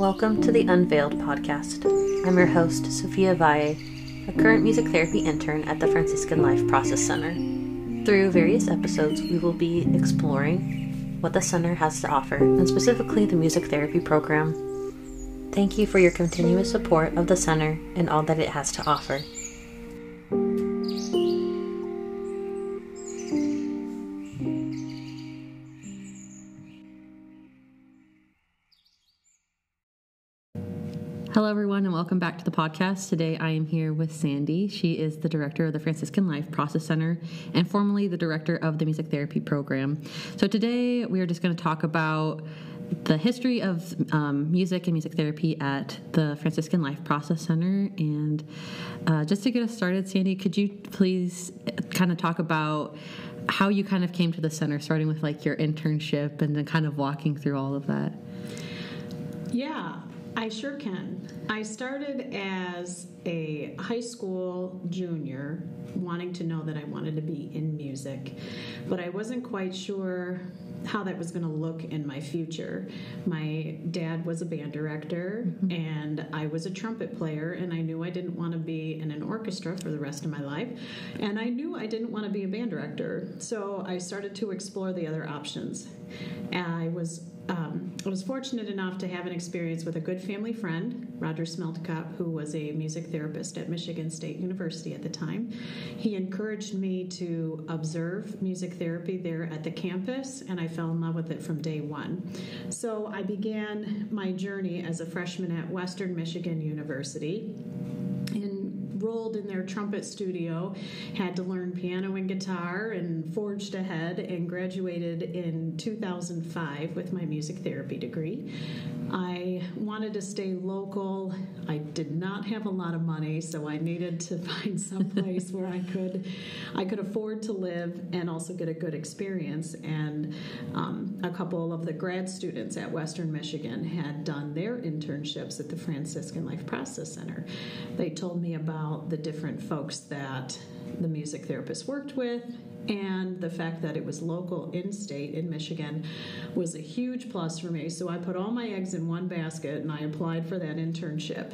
Welcome to the Unveiled podcast. I'm your host, Sophia Valle, a current music therapy intern at the Franciscan Life Process Center. Through various episodes, we will be exploring what the center has to offer, and specifically the music therapy program. Thank you for your continuous support of the center and all that it has to offer. Hello, everyone, and welcome back to the podcast. Today I am here with Sandy. She is the director of the Franciscan Life Process Center and formerly the director of the music therapy program. So, today we are just going to talk about the history of um, music and music therapy at the Franciscan Life Process Center. And uh, just to get us started, Sandy, could you please kind of talk about how you kind of came to the center, starting with like your internship and then kind of walking through all of that? Yeah, I sure can. I started as a high school junior, wanting to know that I wanted to be in music, but I wasn't quite sure how that was going to look in my future. My dad was a band director, mm-hmm. and I was a trumpet player, and I knew I didn't want to be in an orchestra for the rest of my life, and I knew I didn't want to be a band director. So I started to explore the other options. I was um, I was fortunate enough to have an experience with a good family friend, Roger Smeltekop, who was a music therapist at Michigan State University at the time. He encouraged me to observe music therapy there at the campus, and I fell in love with it from day one. So I began my journey as a freshman at Western Michigan University enrolled in their trumpet studio, had to learn piano and guitar, and forged ahead and graduated in 2005 with my music therapy degree. I wanted to stay local. I did not have a lot of money, so I needed to find some place where I could I could afford to live and also get a good experience. And um, a couple of the grad students at Western Michigan had done their internships at the Franciscan Life Process Center. They told me about the different folks that the music therapist worked with and the fact that it was local in state in Michigan was a huge plus for me. So I put all my eggs in one basket and I applied for that internship.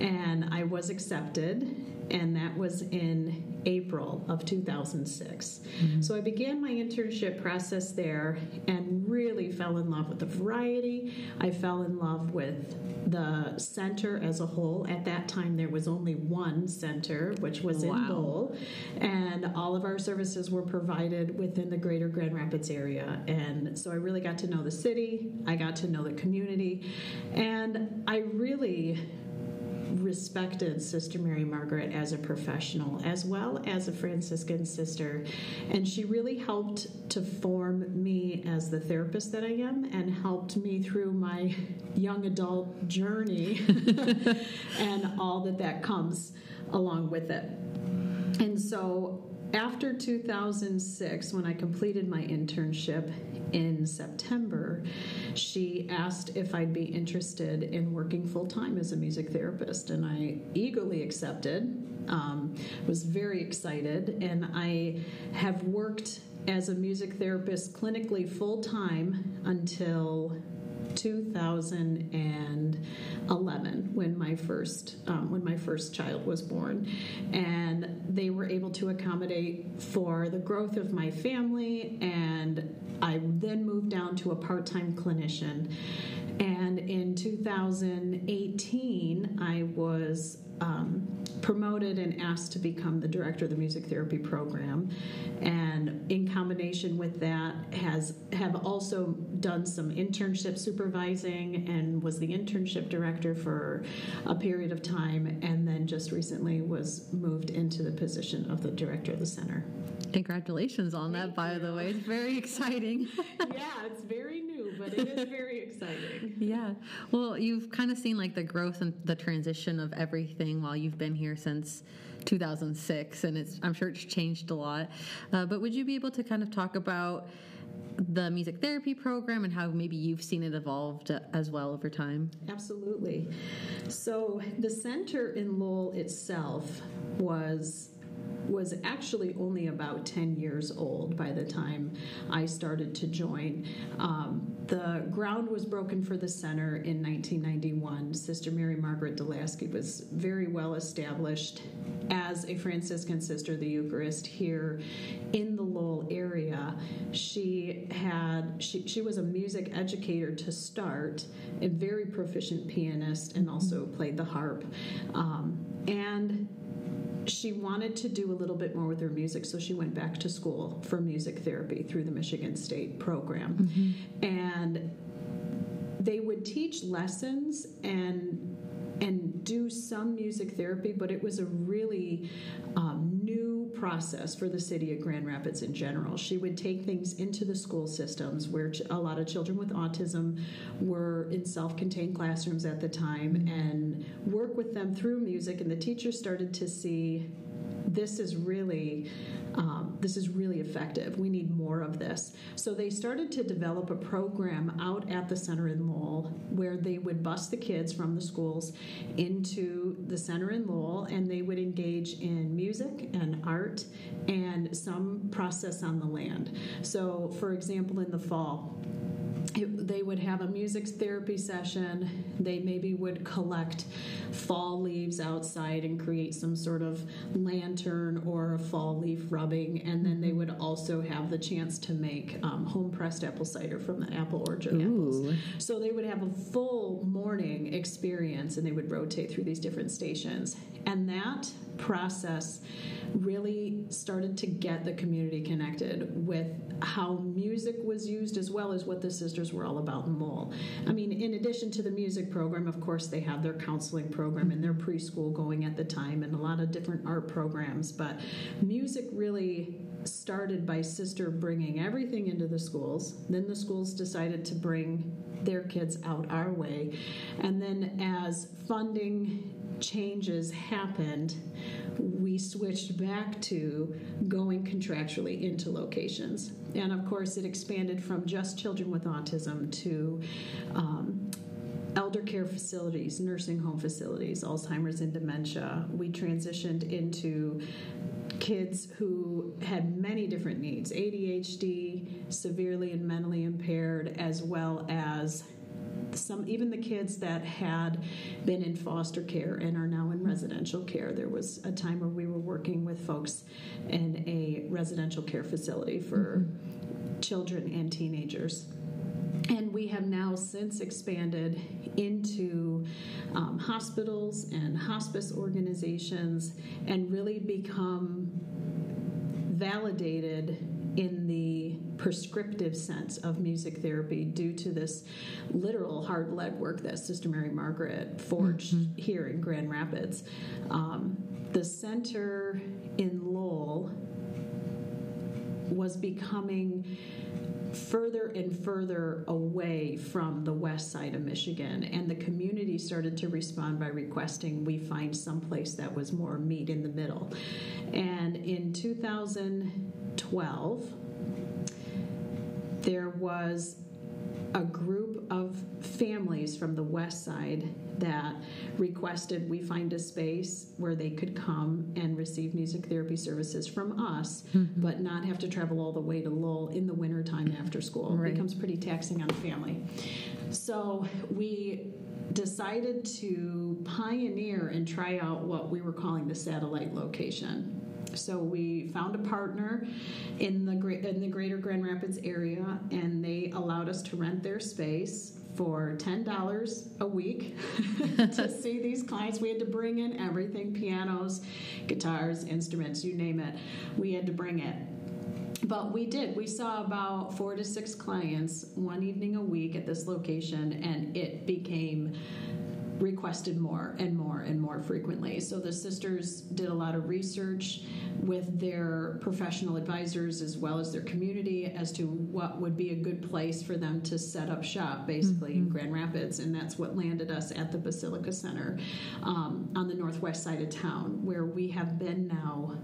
And I was accepted, and that was in April of 2006. Mm-hmm. So I began my internship process there and really fell in love with the variety. I fell in love with the center as a whole. At that time, there was only one center, which was wow. in Lowell, and all of our services were provided within the greater Grand Rapids area. And so I really got to know the city, I got to know the community, and I really respected Sister Mary Margaret as a professional as well as a Franciscan sister. And she really helped to form me as the therapist that I am and helped me through my young adult journey and all that that comes along with it. And so after 2006, when I completed my internship in September, she asked if I'd be interested in working full time as a music therapist, and I eagerly accepted. Um, was very excited, and I have worked as a music therapist clinically full time until 2011 when my first um, when my first child was born, and they were able to accommodate for the growth of my family, and I then moved down to a part-time clinician. And in 2018, I was um, promoted and asked to become the director of the music therapy program. And in combination with that has have also done some internship supervising and was the internship director for a period of time and then just recently was moved into the position of the director of the center. Congratulations on Thank that by the way. It's very exciting. Yeah it's very new but it is very exciting yeah well you've kind of seen like the growth and the transition of everything while you've been here since 2006, and it's I'm sure it's changed a lot. Uh, but would you be able to kind of talk about the music therapy program and how maybe you've seen it evolved as well over time? Absolutely. So the center in Lowell itself was was actually only about 10 years old by the time I started to join. Um, the ground was broken for the center in 1991. Sister Mary Margaret Delasky was very well established as a Franciscan sister of the Eucharist here in the Lowell area. She had she, she was a music educator to start, a very proficient pianist, and also played the harp. Um, and she wanted to do a little bit more with her music, so she went back to school for music therapy through the Michigan State program. Mm-hmm. And they would teach lessons and and do some music therapy, but it was a really um, process for the city of Grand Rapids in general. She would take things into the school systems where a lot of children with autism were in self contained classrooms at the time and work with them through music, and the teachers started to see this is really um, this is really effective. We need more of this. So they started to develop a program out at the center in Lowell where they would bus the kids from the schools into the center in Lowell and they would engage in music and art and some process on the land. So, for example, in the fall, it, they would have a music therapy session. They maybe would collect fall leaves outside and create some sort of lantern or a fall leaf rubbing. And then they would also have the chance to make um, home pressed apple cider from the apple orchard Ooh. apples. So they would have a full morning experience and they would rotate through these different stations. And that process really started to get the community connected with how music was used as well as what the sisters were all about in Lowell. I mean, in addition to the music program, of course, they have their counseling program and their preschool going at the time and a lot of different art programs, but music really started by sister bringing everything into the schools. Then the schools decided to bring their kids out our way. And then as funding changes happened, we switched back to going contractually into locations. And of course, it expanded from just children with autism to um, elder care facilities, nursing home facilities, Alzheimer's and dementia. We transitioned into kids who had many different needs ADHD, severely and mentally impaired, as well as some even the kids that had been in foster care and are now in residential care. There was a time where we were working with folks in a residential care facility for mm-hmm. children and teenagers. And we have now since expanded into um, hospitals and hospice organizations and really become validated in prescriptive sense of music therapy due to this literal hard lead work that Sister Mary Margaret forged mm-hmm. here in Grand Rapids. Um, the center in Lowell was becoming further and further away from the west side of Michigan, and the community started to respond by requesting we find someplace that was more meet in the middle. And in 2012, there was a group of families from the west side that requested we find a space where they could come and receive music therapy services from us, mm-hmm. but not have to travel all the way to Lowell in the wintertime after school. Right. It becomes pretty taxing on a family. So we decided to pioneer and try out what we were calling the satellite location. So we found a partner in the in the greater Grand Rapids area, and they allowed us to rent their space for ten dollars a week to see these clients. We had to bring in everything: pianos, guitars, instruments, you name it. We had to bring it but we did. We saw about four to six clients one evening a week at this location, and it became requested more and more and more frequently. So the sisters did a lot of research with their professional advisors as well as their community as to what would be a good place for them to set up shop, basically mm-hmm. in Grand Rapids, and that's what landed us at the Basilica Center um, on the northwest side of town, where we have been now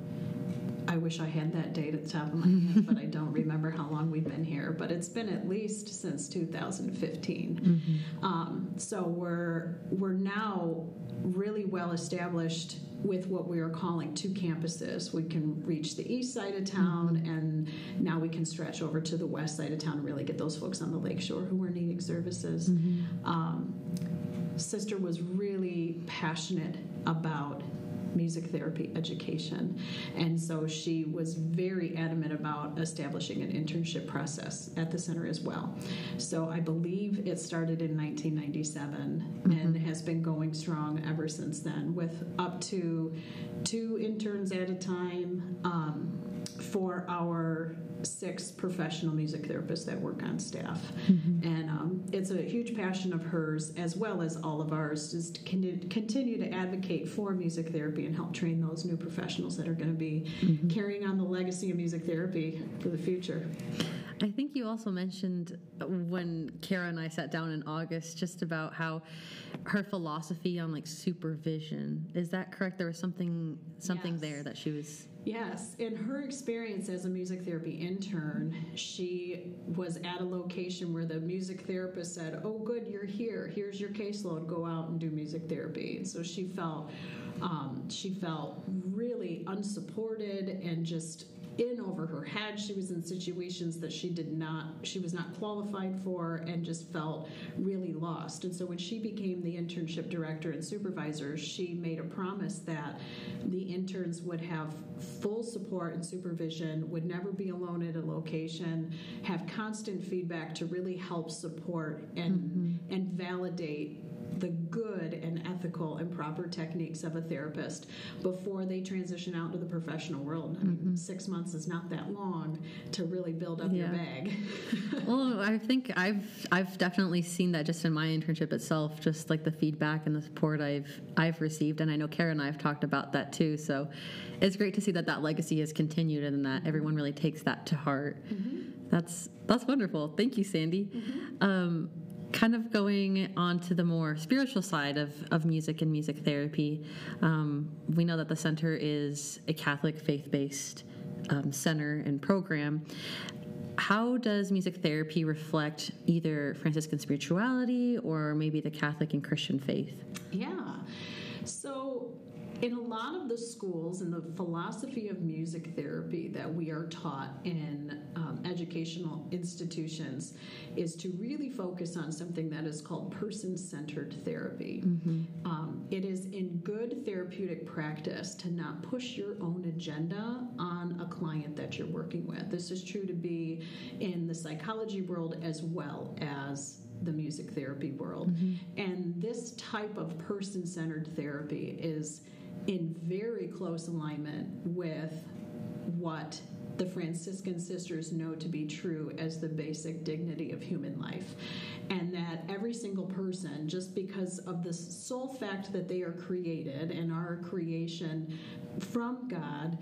I wish I had that date at the top of my head, but I don't remember how long we've been here. But it's been at least since 2015. Mm-hmm. Um, so we're we're now really well established with what we are calling two campuses. We can reach the east side of town, mm-hmm. and now we can stretch over to the west side of town and really get those folks on the lakeshore who are needing services. Mm-hmm. Um, Sister was really passionate about music therapy education. And so she was very adamant about establishing an internship process at the center as well. So I believe it started in 1997 mm-hmm. and has been going strong ever since then, with up to two interns at a time um, for our six professional music therapists that work on staff. Mm-hmm. And um, it's a huge passion of hers, as well as all of ours, just to continue to advocate for music therapy and help train those new professionals that are going to be mm-hmm. carrying on the legacy of music therapy for the future. I think you also mentioned when Kara and I sat down in August just about how her philosophy on like supervision. Is that correct? There was something something yes. there that she was Yes, in her experience as a music therapy intern, she was at a location where the music therapist said, Oh, good, you're here. Here's your caseload. Go out and do music therapy. And so she felt um, she felt really unsupported and just in over her head. She was in situations that she did not, she was not qualified for, and just felt really lost. And so when she became the internship director and supervisor, she made a promise that the interns would have full support and supervision, would never be alone at a location, have constant feedback to really help support and mm-hmm. and validate the good and ethical and proper techniques of a therapist before they transition out to the professional world. I mean, mm-hmm. six months is not that long to really build up yeah. your bag. well, I think I've I've definitely seen that just in my internship itself, just like the feedback and the support I've I've received, and I know Kara and I have talked about that too. So it's great to see that that legacy has continued and that everyone really takes that to heart. Mm-hmm. That's that's wonderful. Thank you, Sandy. Mm-hmm. Um, kind of going on to the more spiritual side of, of music and music therapy, um, we know that the center is a Catholic faith based um, center and program. How does music therapy reflect either Franciscan spirituality or maybe the Catholic and Christian faith? Yeah. So in a lot of the schools and the philosophy of music therapy that we are taught in um, educational institutions is to really focus on something that is called person centered therapy. Mm-hmm. Um, it is in good therapeutic practice to not push your own agenda on a client that you're working with. This is true to be in the psychology world as well as the music therapy world. Mm-hmm. And this type of person centered therapy is in very close alignment with what the Franciscan sisters know to be true as the basic dignity of human life. And that every single person, just because of the sole fact that they are created and are a creation from God,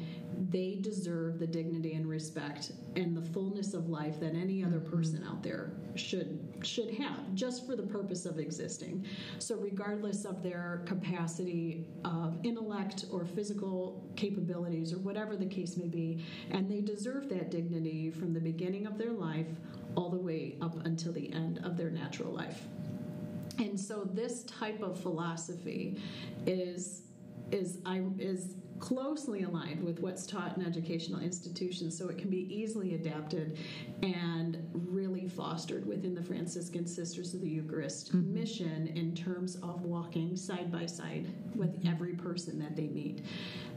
they deserve the dignity and respect and the fullness of life that any other mm-hmm. person out there should should have just for the purpose of existing. So regardless of their capacity of intellect or physical capabilities or whatever the case may be and they deserve that dignity from the beginning of their life all the way up until the end of their natural life. And so this type of philosophy is is I is closely aligned with what's taught in educational institutions so it can be easily adapted and really fostered within the Franciscan Sisters of the Eucharist mm-hmm. mission in terms of walking side by side with every person that they meet.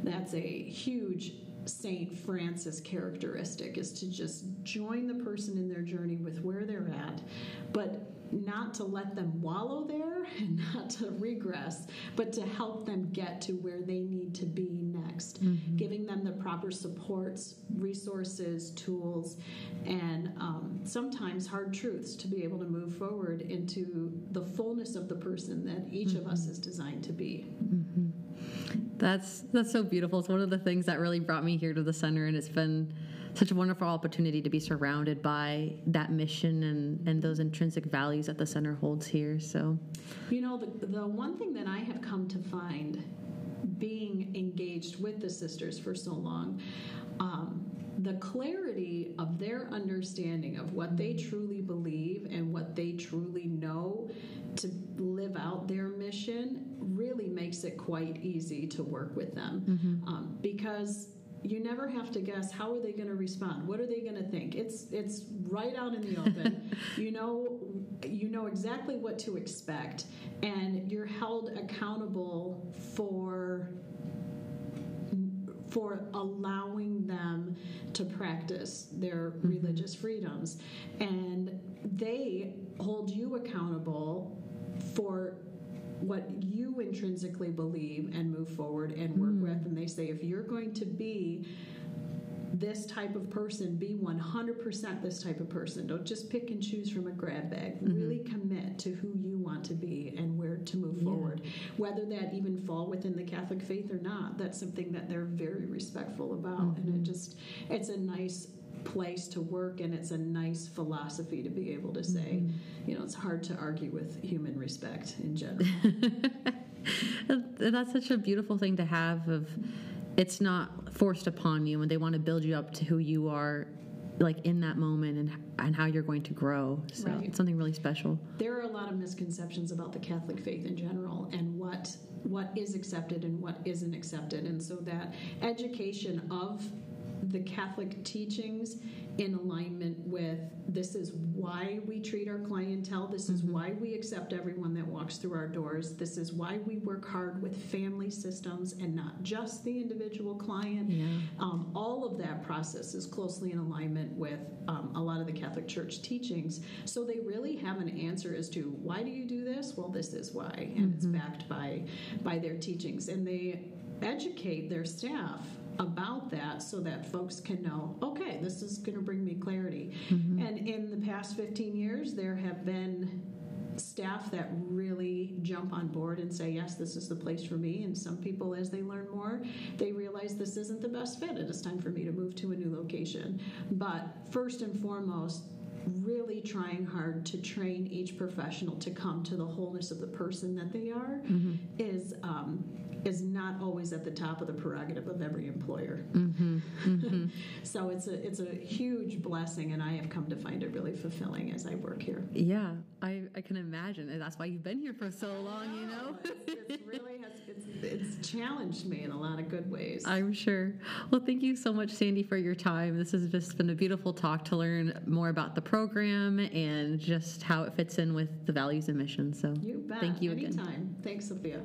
That's a huge St. Francis characteristic is to just join the person in their journey with where they're at, but not to let them wallow there and not to regress, but to help them get to where they need to be next, mm-hmm. giving them the proper supports, resources, tools, and um, sometimes hard truths to be able to move forward into the fullness of the person that each mm-hmm. of us mm-hmm. is designed to be. Mm-hmm. That's that's so beautiful. It's one of the things that really brought me here to the center, and it's been such a wonderful opportunity to be surrounded by that mission and, and those intrinsic values that the center holds here. So, you know, the, the one thing that I have come to find being engaged with the sisters for so long, um, the clarity of their understanding of what they truly believe and what they truly know to live out their mission really makes it quite easy to work with them mm-hmm. um, because you never have to guess how are they going to respond? What are they going to think? It's it's right out in the open. You know you know exactly what to expect and you're held accountable for for allowing them to practice their mm-hmm. religious freedoms. And they hold you accountable for what you intrinsically believe and move forward and work mm. with. And they say, if you're going to be this type of person, be 100% this type of person. Don't just pick and choose from a grab bag. Mm-hmm. Really commit to who you want to be and where to move yeah. forward. Whether that even fall within the Catholic faith or not, that's something that they're very respectful about. Mm-hmm. And it just, it's a nice place to work and it's a nice philosophy to be able to say mm-hmm. you know it's hard to argue with human respect in general that's such a beautiful thing to have of it's not forced upon you and they want to build you up to who you are like in that moment and and how you're going to grow so right. it's something really special there are a lot of misconceptions about the catholic faith in general and what what is accepted and what isn't accepted and so that education of the Catholic teachings in alignment with this is why we treat our clientele, this is mm-hmm. why we accept everyone that walks through our doors, this is why we work hard with family systems and not just the individual client. Yeah. Um, all of that process is closely in alignment with um, a lot of the Catholic Church teachings. So they really have an answer as to why do you do this? Well, this is why, and mm-hmm. it's backed by by their teachings, and they educate their staff about that so that folks can know okay this is going to bring me clarity. Mm-hmm. and in the past 15 years there have been staff that really jump on board and say yes this is the place for me. And some people as they learn more they realize this isn't the best fit. It is time for me to move to a new location. But first and foremost really trying hard to train each professional to come to the wholeness of the person that they are mm-hmm. is um, is not always at the top of the prerogative of every employer. Mm-hmm. Mm-hmm. so it's a it's a huge blessing, and I have come to find it really fulfilling as I work here. Yeah, I, I can imagine, and that's why you've been here for so long. You know, it's, it's really has it's, it's challenged me in a lot of good ways. I'm sure. Well, thank you so much, Sandy, for your time. This has just been a beautiful talk to learn more about the program and just how it fits in with the values and mission. So you bet. thank you Anytime. again. Thanks, Sophia.